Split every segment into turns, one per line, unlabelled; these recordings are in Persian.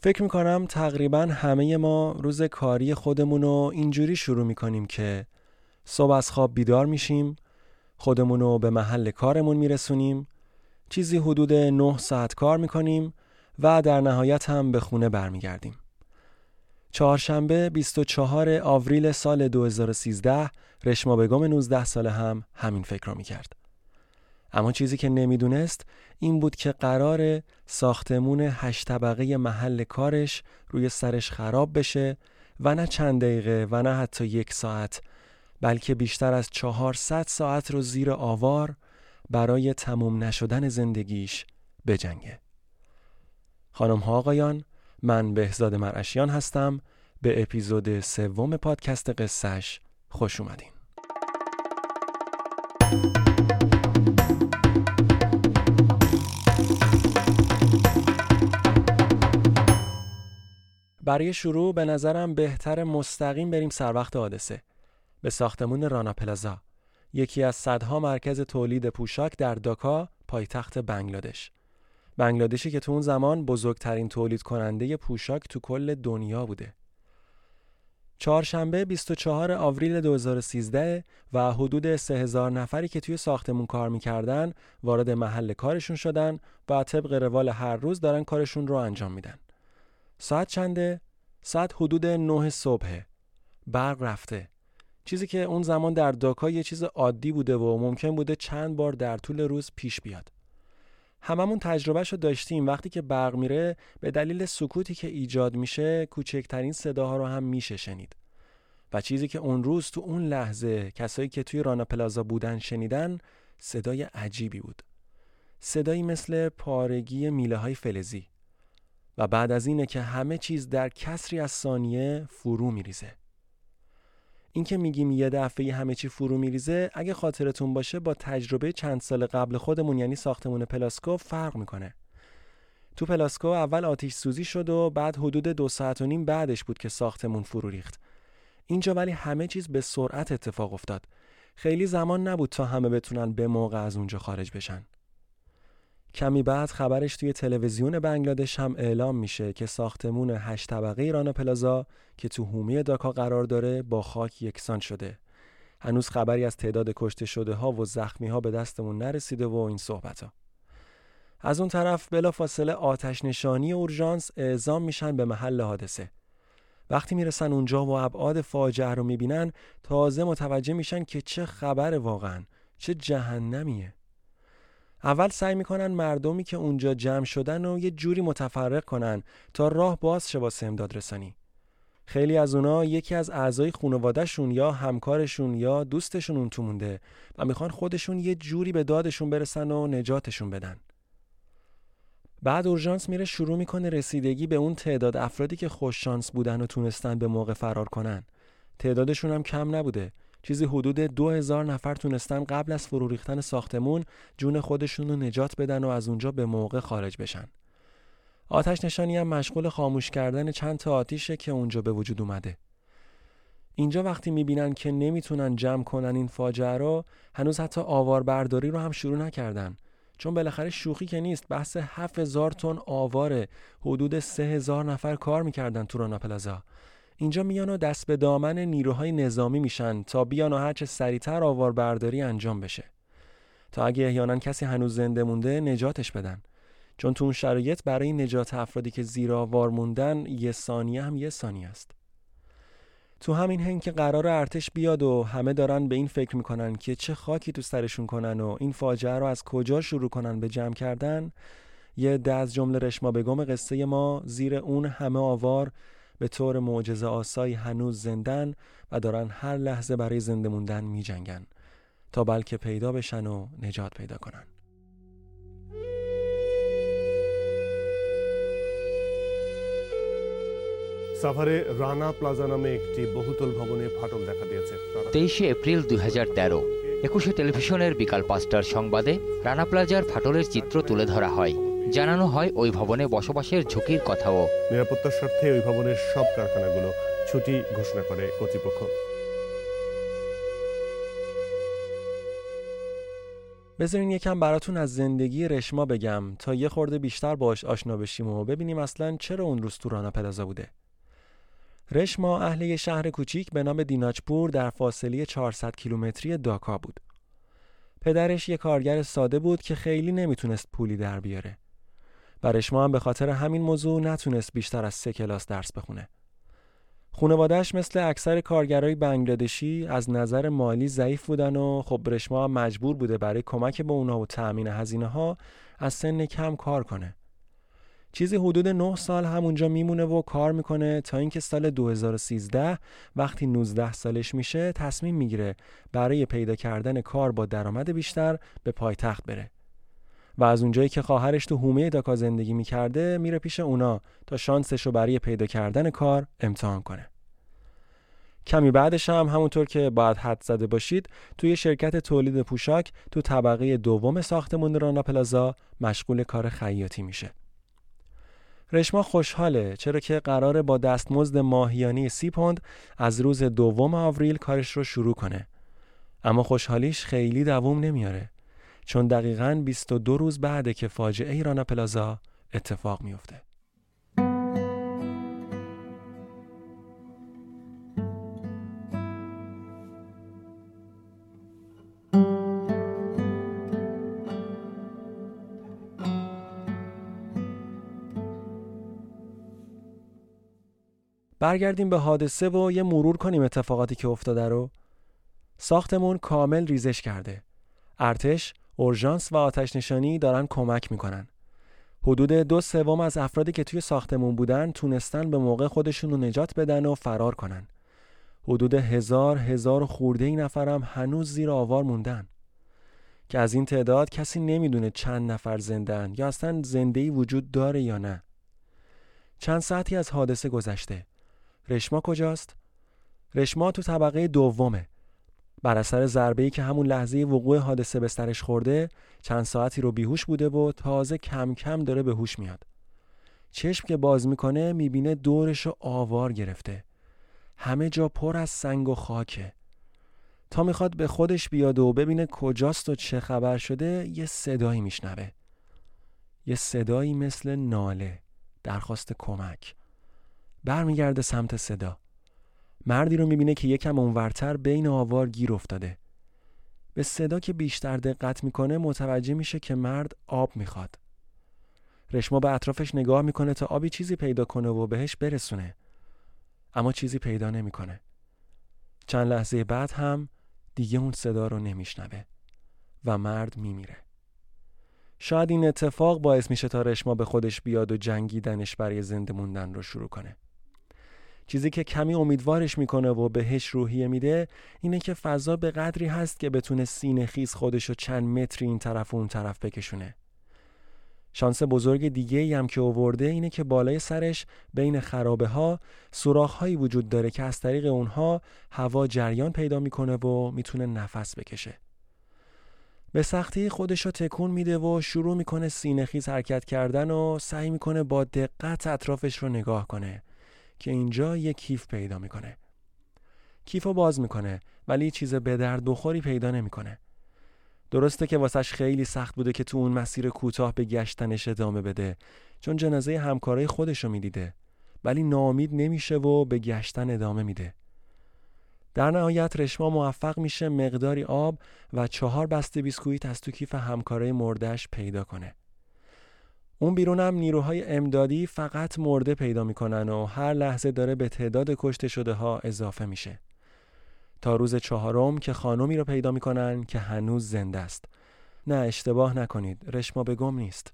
فکر می‌کنم تقریبا همه ما روز کاری خودمون رو اینجوری شروع می‌کنیم که صبح از خواب بیدار میشیم خودمون رو به محل کارمون میرسونیم چیزی حدود 9 ساعت کار می‌کنیم و در نهایت هم به خونه برمیگردیم. چهارشنبه 24 آوریل سال 2013 رشما بگم 19 ساله هم همین فکر رو می‌کرد. اما چیزی که نمی‌دونست این بود که قرار ساختمون هشت طبقه محل کارش روی سرش خراب بشه و نه چند دقیقه و نه حتی یک ساعت بلکه بیشتر از 400 ساعت رو زیر آوار برای تموم نشدن زندگیش بجنگه. خانم ها آقایان من بهزاد مرعشیان هستم به اپیزود سوم پادکست قصهش خوش اومدین. برای شروع به نظرم بهتر مستقیم بریم سر وقت حادثه به ساختمون رانا پلازا. یکی از صدها مرکز تولید پوشاک در داکا پایتخت بنگلادش. بنگلادشی که تو اون زمان بزرگترین تولید کننده پوشاک تو کل دنیا بوده. چهارشنبه 24 آوریل 2013 و حدود 3000 نفری که توی ساختمون کار می‌کردن وارد محل کارشون شدن و طبق روال هر روز دارن کارشون رو انجام میدن. ساعت چنده؟ ساعت حدود 9 صبح. برق رفته. چیزی که اون زمان در داکا یه چیز عادی بوده و ممکن بوده چند بار در طول روز پیش بیاد. هممون تجربهش رو داشتیم وقتی که برق میره به دلیل سکوتی که ایجاد میشه کوچکترین صداها رو هم میشه شنید و چیزی که اون روز تو اون لحظه کسایی که توی رانا پلازا بودن شنیدن صدای عجیبی بود صدایی مثل پارگی میله های فلزی و بعد از اینه که همه چیز در کسری از ثانیه فرو میریزه. اینکه میگیم یه دفعه همه چی فرو میریزه اگه خاطرتون باشه با تجربه چند سال قبل خودمون یعنی ساختمون پلاسکو فرق می‌کنه. تو پلاسکو اول آتیش سوزی شد و بعد حدود دو ساعت و نیم بعدش بود که ساختمون فرو ریخت. اینجا ولی همه چیز به سرعت اتفاق افتاد. خیلی زمان نبود تا همه بتونن به موقع از اونجا خارج بشن. کمی بعد خبرش توی تلویزیون بنگلادش هم اعلام میشه که ساختمون هشت طبقه ایران پلازا که تو حومه داکا قرار داره با خاک یکسان شده. هنوز خبری از تعداد کشته شده ها و زخمی ها به دستمون نرسیده و این صحبت ها. از اون طرف بلا فاصله آتش نشانی اورژانس اعزام میشن به محل حادثه. وقتی می‌رسن اونجا و ابعاد فاجعه رو می‌بینن تازه متوجه میشن که چه خبر واقعا چه جهنمیه اول سعی می‌کنن مردمی که اونجا جمع شدن و یه جوری متفرق کنن تا راه باز شه واسه امداد رسانی. خیلی از اونا یکی از اعضای خانوادهشون یا همکارشون یا دوستشون اون تو مونده و می‌خوان خودشون یه جوری به دادشون برسن و نجاتشون بدن. بعد اورژانس میره شروع می‌کنه رسیدگی به اون تعداد افرادی که خوششانس بودن و تونستن به موقع فرار کنن. تعدادشون هم کم نبوده. چیزی حدود دو هزار نفر تونستن قبل از فرو ریختن ساختمون جون خودشون رو نجات بدن و از اونجا به موقع خارج بشن. آتش نشانی هم مشغول خاموش کردن چند تا آتیشه که اونجا به وجود اومده. اینجا وقتی می‌بینن که نمی‌تونن جمع کنن این فاجعه رو هنوز حتی آوار برداری رو هم شروع نکردن چون بالاخره شوخی که نیست بحث 7000 تن آوار حدود 3000 نفر کار می‌کردن تو رانا پلازا اینجا میان و دست به دامن نیروهای نظامی میشن تا بیان و هرچه سریعتر آوار برداری انجام بشه. تا اگه احیانا کسی هنوز زنده مونده نجاتش بدن. چون تو اون شرایط برای نجات افرادی که زیر آوار موندن یه ثانیه هم یه ثانیه است. تو همین هنگ که قرار ارتش بیاد و همه دارن به این فکر می‌کنن که چه خاکی تو سرشون کنن و این فاجعه رو از کجا شروع کنن به جمع کردن یه ده از جمله رشما بگم قصه ما زیر اون همه آوار به طور معجزه آسایی هنوز زندن و دارن هر لحظه برای زنده موندن می جنگن تا بلکه پیدا بشن و نجات پیدا کنن
সাভারে রানা প্লাজা নামে একটি বহুতল ভবনে ফাটল দেখা দিয়েছে
তেইশে এপ্রিল দুই একুশে টেলিভিশনের বিকাল পাঁচটার সংবাদে রানা প্লাজার ফাটলের চিত্র তুলে ধরা হয় জানানো হয় ওই ভবনে বসবাসের ঝুঁকির কথাও
নিরাপত্তার স্বার্থে ওই ভবনের সব কারখানাগুলো ছুটি ঘোষণা করে কর্তৃপক্ষ
بذارین یکم براتون از زندگی رشما بگم تا یه خورده بیشتر باش آشنا بشیم و ببینیم اصلا چرا اون روز تو رانا پلازا بوده. رشما اهل یه شهر کوچیک به نام دیناچپور در فاصله 400 کیلومتری داکا بود. پدرش یه کارگر ساده بود که خیلی نمیتونست پولی در بیاره. و رشما هم به خاطر همین موضوع نتونست بیشتر از سه کلاس درس بخونه. خانوادهش مثل اکثر کارگرای بنگلادشی از نظر مالی ضعیف بودن و خب رشما هم مجبور بوده برای کمک به اونا و تأمین هزینه ها از سن کم کار کنه. چیزی حدود 9 سال همونجا میمونه و کار می‌کنه تا اینکه سال 2013 وقتی 19 سالش میشه تصمیم می‌گیره برای پیدا کردن کار با درآمد بیشتر به پایتخت بره. و از اونجایی که خواهرش تو هومه داکا زندگی می‌کرده میره پیش اونا تا شانسش رو برای پیدا کردن کار امتحان کنه. کمی بعدش هم همونطور که باید حد زده باشید توی شرکت تولید پوشاک تو طبقه دوم ساختمون رانا پلازا مشغول کار خیاطی میشه. رشما خوشحاله چرا که قراره با دستمزد ماهیانی سی پوند از روز دوم آوریل کارش رو شروع کنه. اما خوشحالیش خیلی دووم نمیاره. چون دقیقا 22 روز بعده که فاجعه ایرانا پلازا اتفاق میفته. برگردیم به حادثه و یه مرور کنیم اتفاقاتی که افتاده رو. ساختمون کامل ریزش کرده. ارتش اورژانس و آتش نشانی دارن کمک می‌کنن. حدود دو سوم از افرادی که توی ساختمون بودن تونستن به موقع خودشون رو نجات بدن و فرار کنن. حدود هزار هزار خورده ای نفرم هنوز زیر آوار موندن. که از این تعداد کسی نمی‌دونه چند نفر زندن یا اصلا زنده وجود داره یا نه. چند ساعتی از حادثه گذشته. رشما کجاست؟ رشما تو طبقه دومه. بر اثر ضربه‌ای که همون لحظه وقوع حادثه به سرش خورده چند ساعتی رو بیهوش بوده و تازه کم کم داره به هوش میاد. چشم که باز می‌کنه می‌بینه دورش رو آوار گرفته. همه جا پر از سنگ و خاکه. تا می‌خواد به خودش بیاد و ببینه کجاست و چه خبر شده یه صدایی میشنوه. یه صدایی مثل ناله درخواست کمک. برمیگرده سمت صدا. مردی رو می‌بینه که یکم اونورتر بین آوار گیر افتاده. به صدا که بیشتر دقت می‌کنه متوجه میشه که مرد آب می‌خواد. رشما به اطرافش نگاه می‌کنه تا آبی چیزی پیدا کنه و بهش برسونه. اما چیزی پیدا نمی‌کنه. چند لحظه بعد هم دیگه اون صدا رو نمیشنوه و مرد میمیره. شاید این اتفاق باعث میشه تا رشما به خودش بیاد و جنگیدنش برای زنده موندن رو شروع کنه. چیزی که کمی امیدوارش می‌کنه و بهش روحیه میده اینه که فضا به قدری هست که بتونه سینه خیز خودشو چند متری این طرف و اون طرف بکشونه. شانس بزرگ دیگه ای هم که اوورده اینه که بالای سرش بین خرابه ها هایی وجود داره که از طریق اونها هوا جریان پیدا می‌کنه و می‌تونه نفس بکشه. به سختی خودش رو تکون میده و شروع می‌کنه سینه خیز حرکت کردن و سعی می‌کنه با دقت اطرافش رو نگاه کنه. که اینجا یک کیف پیدا می‌کنه. کیف رو باز می‌کنه ولی چیز به درد بخوری پیدا نمی‌کنه. درسته که واسش خیلی سخت بوده که تو اون مسیر کوتاه به گشتنش ادامه بده چون جنازه همکارای خودش رو می‌دیده ولی ناامید نمیشه و به گشتن ادامه میده. در نهایت رشما موفق میشه مقداری آب و چهار بسته بیسکویت از تو کیف همکارای مردش پیدا کنه. اون بیرون هم نیروهای امدادی فقط مرده پیدا می‌کنن و هر لحظه داره به تعداد کشته شده ها اضافه میشه. تا روز چهارم که خانمی رو پیدا می‌کنن که هنوز زنده است. نه اشتباه نکنید رشما به گم نیست.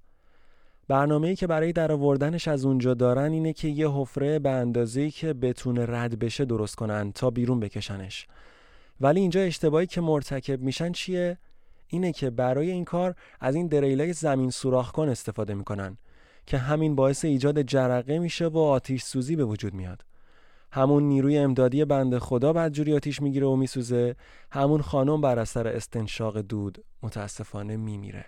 برنامه‌ای که برای درآوردنش از اونجا دارن اینه که یه حفره به اندازه‌ای که بتونه رد بشه درست کنن تا بیرون بکشنش. ولی اینجا اشتباهی که مرتکب میشن چیه؟ اینه که برای این کار از این دریلای زمین سوراخ کن استفاده می‌کنن که همین باعث ایجاد جرقه میشه و آتیش سوزی به وجود میاد. همون نیروی امدادی بند خدا بدجوری آتیش می‌گیره و میسوزه همون خانم بر اثر استنشاق دود متاسفانه میمیره.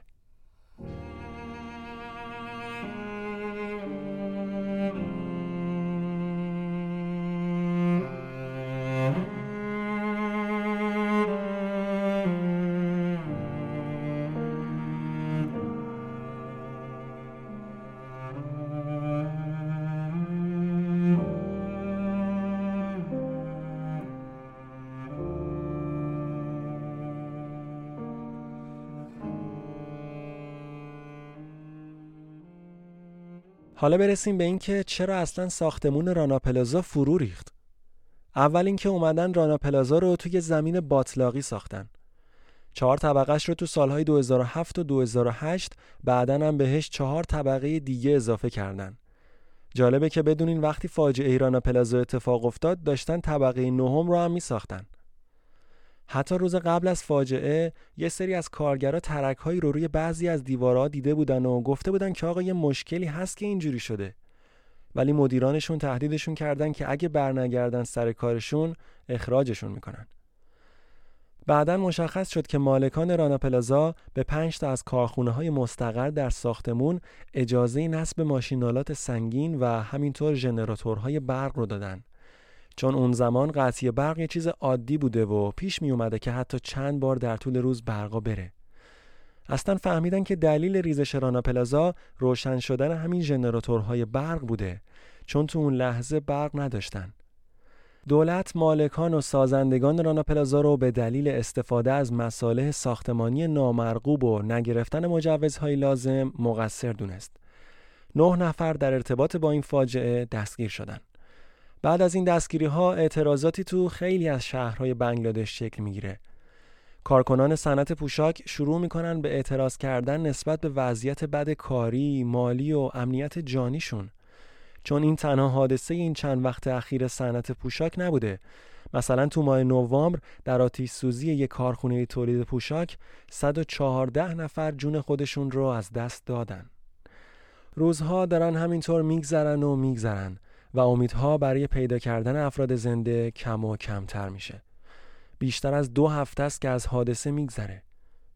حالا برسیم به اینکه چرا اصلا ساختمون رانا پلازا فرو ریخت. اول اینکه اومدن رانا پلازا رو توی زمین باطلاقی ساختن. چهار طبقهش رو تو سالهای 2007 و 2008 بعدا هم بهش چهار طبقه دیگه اضافه کردن. جالبه که بدونین وقتی فاجعه ایران پلازا اتفاق افتاد داشتن طبقه نهم رو هم می ساختن. حتی روز قبل از فاجعه یه سری از کارگرا ترکهایی رو روی بعضی از دیوارها دیده بودن و گفته بودن که آقا یه مشکلی هست که اینجوری شده. ولی مدیرانشون تهدیدشون کردن که اگه برنگردن سر کارشون اخراجشون می‌کنن. بعدا مشخص شد که مالکان رانا پلازا به پنج تا از کارخونه های مستقر در ساختمون اجازه نصب ماشینالات سنگین و همینطور ژنراتورهای برق رو دادن. چون اون زمان قطعی برق یه چیز عادی بوده و پیش می اومده که حتی چند بار در طول روز برقا بره. اصلا فهمیدن که دلیل ریزش رانا پلازا روشن شدن همین ژنراتورهای برق بوده چون تو اون لحظه برق نداشتن. دولت مالکان و سازندگان رانا پلازا رو به دلیل استفاده از مصالح ساختمانی نامرغوب و نگرفتن مجوزهای لازم مقصر دونست. نه نفر در ارتباط با این فاجعه دستگیر شدند. بعد از این دستگیری ها اعتراضاتی تو خیلی از شهرهای بنگلادش شکل می‌گیره. کارکنان صنعت پوشاک شروع می‌کنن به اعتراض کردن نسبت به وضعیت بد کاری، مالی و امنیت جانیشون. چون این تنها حادثه این چند وقت اخیر صنعت پوشاک نبوده. مثلا تو ماه نوامبر در آتیش سوزی یک کارخونه تولید پوشاک 114 نفر جون خودشون رو از دست دادن. روزها دارن همینطور میگذرن و میگذرن و امیدها برای پیدا کردن افراد زنده کم و کمتر میشه. بیشتر از دو هفته است که از حادثه میگذره.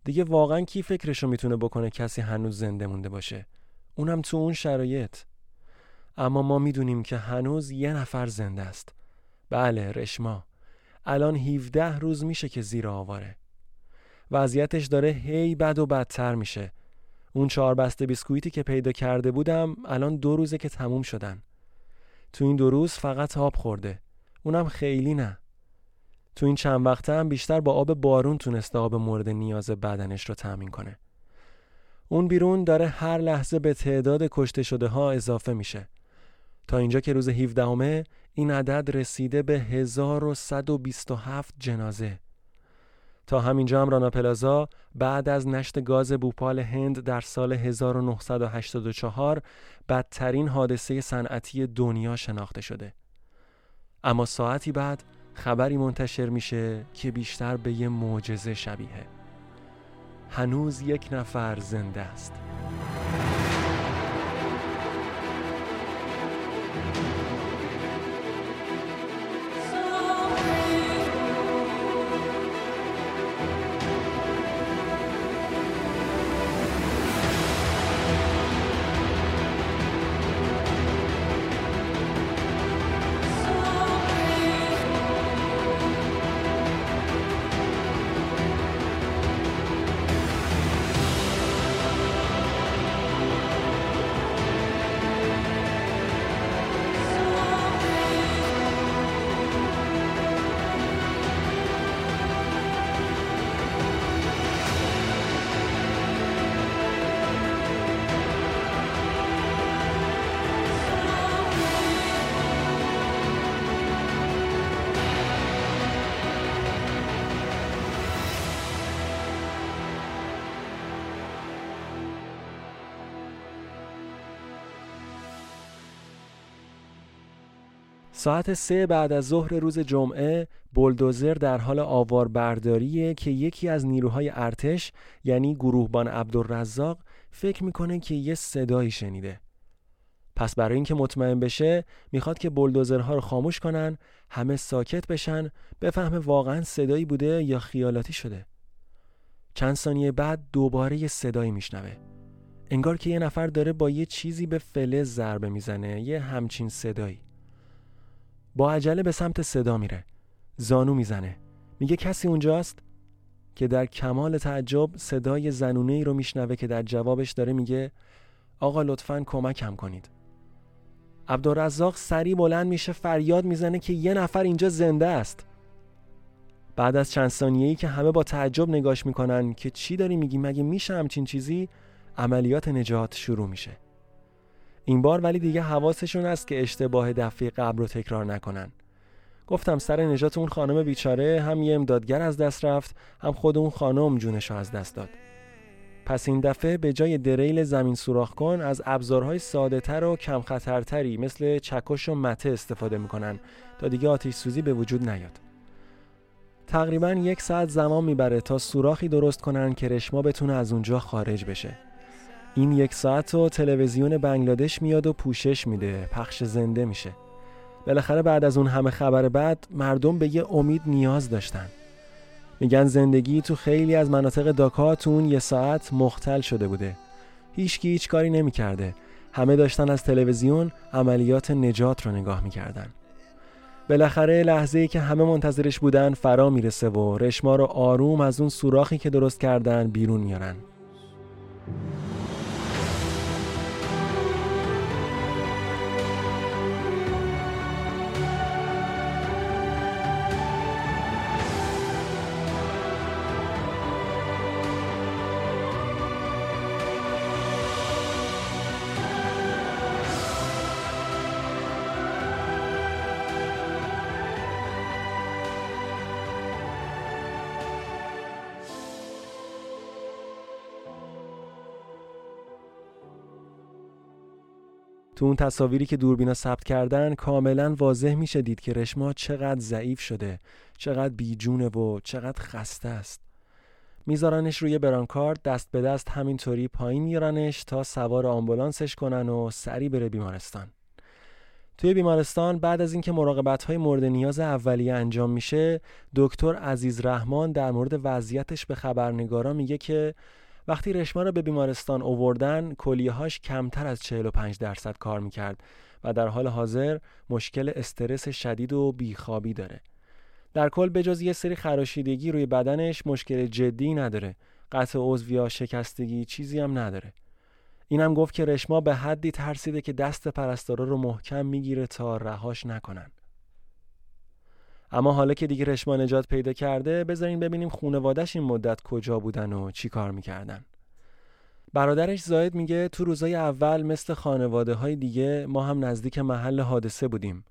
دیگه واقعا کی فکرشو می‌تونه بکنه کسی هنوز زنده مونده باشه؟ اونم تو اون شرایط. اما ما می‌دونیم که هنوز یه نفر زنده است. بله رشما. الان 17 روز میشه که زیر آواره. وضعیتش داره هی بد و بدتر میشه. اون چهار بسته بیسکویتی که پیدا کرده بودم الان دو روزه که تموم شدن. تو این دو روز فقط آب خورده. اونم خیلی نه. تو این چند وقته هم بیشتر با آب بارون تونسته آب مورد نیاز بدنش رو تأمین کنه. اون بیرون داره هر لحظه به تعداد کشته شده ها اضافه میشه. تا اینجا که روز 17 همه این عدد رسیده به 1127 جنازه. تا همینجا هم رانا پلازا بعد از نشت گاز بوپال هند در سال 1984 بدترین حادثه صنعتی دنیا شناخته شده. اما ساعتی بعد خبری منتشر میشه که بیشتر به یه معجزه شبیه. هنوز یک نفر زنده است. ساعت سه بعد از ظهر روز جمعه بلدوزر در حال آوار برداریه که یکی از نیروهای ارتش یعنی گروهبان عبدالرزاق فکر می‌کنه که یه صدایی شنیده. پس برای اینکه مطمئن بشه می‌خواد که بلدوزرها رو خاموش کنن همه ساکت بشن بفهمه واقعا صدایی بوده یا خیالاتی شده. چند ثانیه بعد دوباره یه صدایی میشنوه. انگار که یه نفر داره با یه چیزی به فلز ضربه می‌زنه یه همچین صدایی. با عجله به سمت صدا میره. زانو می‌زنه. میگه کسی اونجاست؟ که در کمال تعجب صدای زنونه ای رو میشنوه که در جوابش داره میگه آقا لطفا کمکم کنید. عبدالرزاق سری بلند میشه فریاد می‌زنه که یه نفر اینجا زنده است. بعد از چند ثانیه‌ای که همه با تعجب نگاش می‌کنن که چی داری میگی؟ مگه میشه همچین چیزی؟ عملیات نجات شروع میشه. این بار ولی دیگه حواسشون است که اشتباه دفعه قبل رو تکرار نکنن. گفتم سر نجات اون خانم بیچاره هم یه امدادگر از دست رفت هم خود اون خانم جونش از دست داد. پس این دفعه به جای دریل زمین سوراخ کن از ابزارهای ساده تر و کم خطرتری مثل چکش و مته استفاده می‌کنن تا دیگه آتیش سوزی به وجود نیاد. تقریبا یک ساعت زمان می‌بره تا سوراخی درست کنن که رشما بتونه از اونجا خارج بشه. این یک ساعت و تلویزیون بنگلادش میاد و پوشش میده. پخش زنده میشه. بالاخره بعد از اون همه خبر بعد مردم به یه امید نیاز داشتن. میگن زندگی تو خیلی از مناطق داکا تو اون یه ساعت مختل شده بوده. هیچکی هیچ کاری نمی‌کرده. همه داشتن از تلویزیون عملیات نجات رو نگاه می‌کردن. بالاخره لحظه ای که همه منتظرش بودن فرا می‌رسه و رشما رو آروم از اون سوراخی که درست کردن بیرون میارن. تو اون تصاویری که دوربینا ثبت کردن کاملا واضح میشه دید که رشما چقدر ضعیف شده چقدر بیجونه و چقدر خسته است. میذارنش روی برانکارد دست به دست همینطوری پایین میارنش تا سوار آمبولانسش کنن و سری بره بیمارستان. توی بیمارستان بعد از اینکه مراقبت های مورد نیاز اولیه انجام میشه دکتر عزیز رحمان در مورد وضعیتش به خبرنگارا میگه که وقتی رشما را به بیمارستان اووردن کلیهاش کمتر از 45 درصد کار می‌کرد و در حال حاضر مشکل استرس شدید و بیخوابی داره. در کل بجز یه سری خراشیدگی روی بدنش مشکل جدی نداره. قطع عضو یا شکستگی چیزی هم نداره. اینم گفت که رشما به حدی ترسیده که دست پرستارا رو محکم می‌گیره تا رهاش نکنن. اما حالا که دیگه رشما نجات پیدا کرده بذارین ببینیم خونوادش این مدت کجا بودن و چی کار می‌کردن. برادرش زاید میگه تو روزای اول مثل خانواده های دیگه ما هم نزدیک محل حادثه بودیم.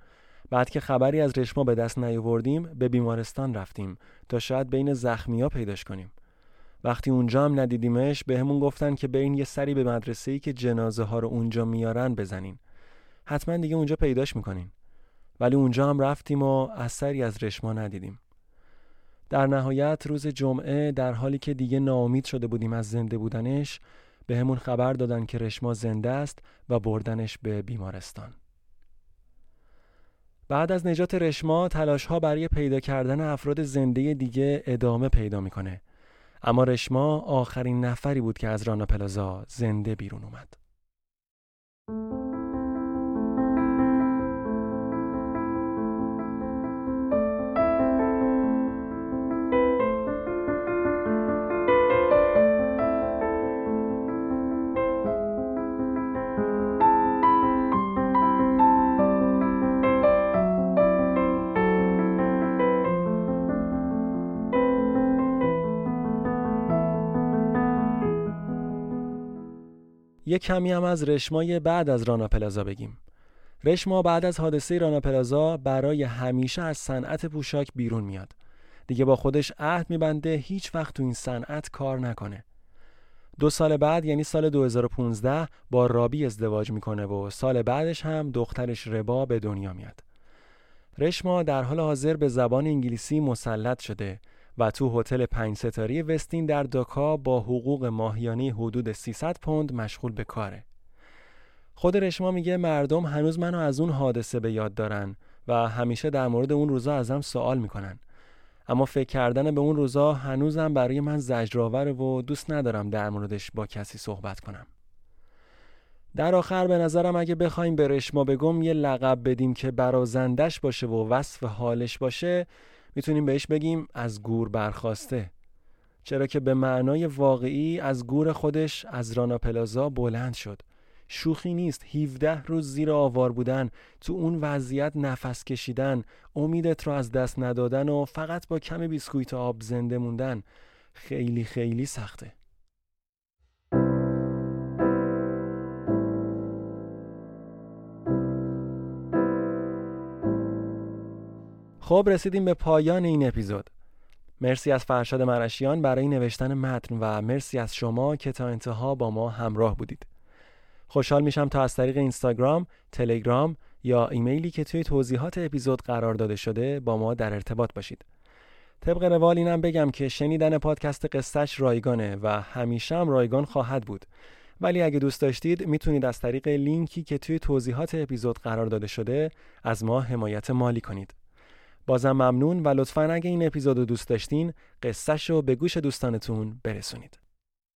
بعد که خبری از رشما به دست نیاوردیم به بیمارستان رفتیم تا شاید بین زخمیا پیداش کنیم. وقتی اونجا هم ندیدیمش به همون گفتن که این یه سری به مدرسه ای که جنازه ها رو اونجا میارن بزنین. حتما دیگه اونجا پیداش می‌کنین. ولی اونجا هم رفتیم و اثری از رشما ندیدیم. در نهایت روز جمعه در حالی که دیگه ناامید شده بودیم از زنده بودنش به همون خبر دادن که رشما زنده است و بردنش به بیمارستان. بعد از نجات رشما تلاش ها برای پیدا کردن افراد زنده دیگه ادامه پیدا می‌کنه. اما رشما آخرین نفری بود که از رانا پلازا زنده بیرون اومد. یک کمی هم از رشمای بعد از رانا پلازا بگیم. رشما بعد از حادثه رانا پلازا برای همیشه از صنعت پوشاک بیرون میاد. دیگه با خودش عهد میبنده هیچ وقت تو این صنعت کار نکنه. دو سال بعد یعنی سال 2015 با رابی ازدواج می‌کنه و سال بعدش هم دخترش ربا به دنیا میاد. رشما در حال حاضر به زبان انگلیسی مسلط شده و تو هتل پنج ستاره وستین در داکا با حقوق ماهیانه حدود 300 پوند مشغول به کاره. خود رشما میگه مردم هنوز منو از اون حادثه به یاد دارن و همیشه در مورد اون روزا ازم سوال می‌کنن. اما فکر کردن به اون روزا هنوزم برای من زجرآور و دوست ندارم در موردش با کسی صحبت کنم. در آخر به نظرم اگه بخوایم به رشما بگم یه لقب بدیم که برازندش باشه و وصف حالش باشه می‌تونیم بهش بگیم از گور برخواسته. چرا که به معنای واقعی از گور خودش از رانا پلازا بلند شد. شوخی نیست 17 روز زیر آوار بودن تو اون وضعیت نفس کشیدن امیدت رو از دست ندادن و فقط با کم بیسکویت آب زنده موندن. خیلی خیلی سخته. خب رسیدیم به پایان این اپیزود مرسی از فرشاد مرشیان برای نوشتن متن و مرسی از شما که تا انتها با ما همراه بودید خوشحال میشم تا از طریق اینستاگرام، تلگرام یا ایمیلی که توی توضیحات اپیزود قرار داده شده با ما در ارتباط باشید. طبق روال اینم بگم که شنیدن پادکست قصهش رایگانه و همیشه هم رایگان خواهد بود. ولی اگه دوست داشتید می‌تونید از طریق لینکی که توی توضیحات اپیزود قرار داده شده از ما حمایت مالی کنید. بازم ممنون و لطفا اگه این اپیزود رو دوست داشتین قصهش رو به گوش دوستانتون برسونید.